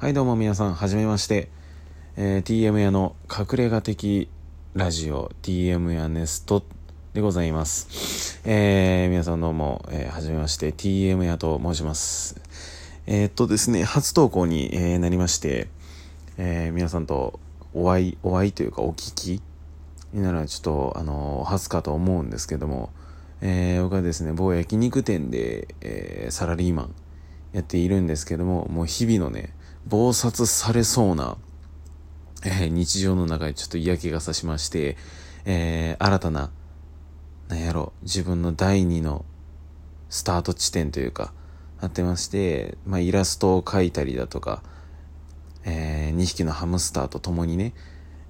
はいどうも皆さん、はじめまして。えー、TM 屋の隠れ家的ラジオ TM 屋ネストでございます。えー、皆さんどうも、えー、はじめまして TM 屋と申します。えー、っとですね、初投稿に、えー、なりまして、えー、皆さんとお会い、お会いというかお聞きになるのはちょっと、あの初かと思うんですけども、えー、僕はですね、某焼肉店で、えー、サラリーマンやっているんですけども、もう日々のね、暴殺されそうな、えー、日常の中でちょっと嫌気がさしまして、えー、新たな、なんやろ、自分の第二のスタート地点というか、なってまして、まあ、イラストを描いたりだとか、えー、2匹のハムスターと共にね、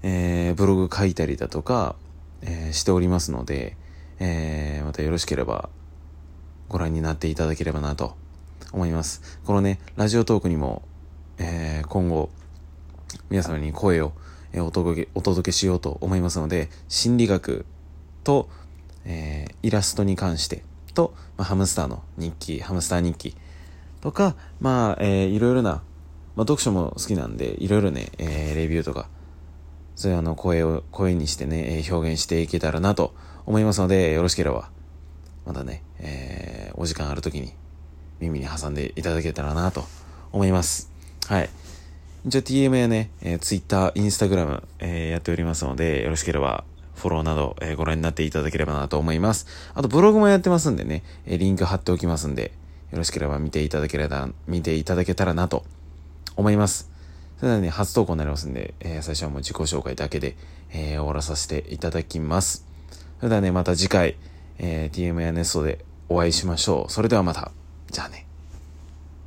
えー、ブログ書いたりだとか、えー、しておりますので、えー、またよろしければご覧になっていただければなと思います。このね、ラジオトークにもえー、今後、皆様に声を、えお届け、お届けしようと思いますので、心理学と、えー、イラストに関して、と、まあ、ハムスターの日記、ハムスター日記とか、まあ、えー、いろいろな、まあ、読書も好きなんで、いろいろね、えー、レビューとか、そういうあの、声を、声にしてね、え表現していけたらなと思いますので、よろしければ、またね、えー、お時間ある時に耳に挟んでいただけたらなと思います。はい。一応 TM やね、えー、Twitter、Instagram、えー、やっておりますので、よろしければフォローなど、えー、ご覧になっていただければなと思います。あとブログもやってますんでね、えー、リンク貼っておきますんで、よろしければ見ていただければ、見ていただけたらなと思います。それではね、初投稿になりますんで、えー、最初はもう自己紹介だけで、えー、終わらさせていただきます。それではね、また次回、えー、TM やネストでお会いしましょう。それではまた。じゃあね。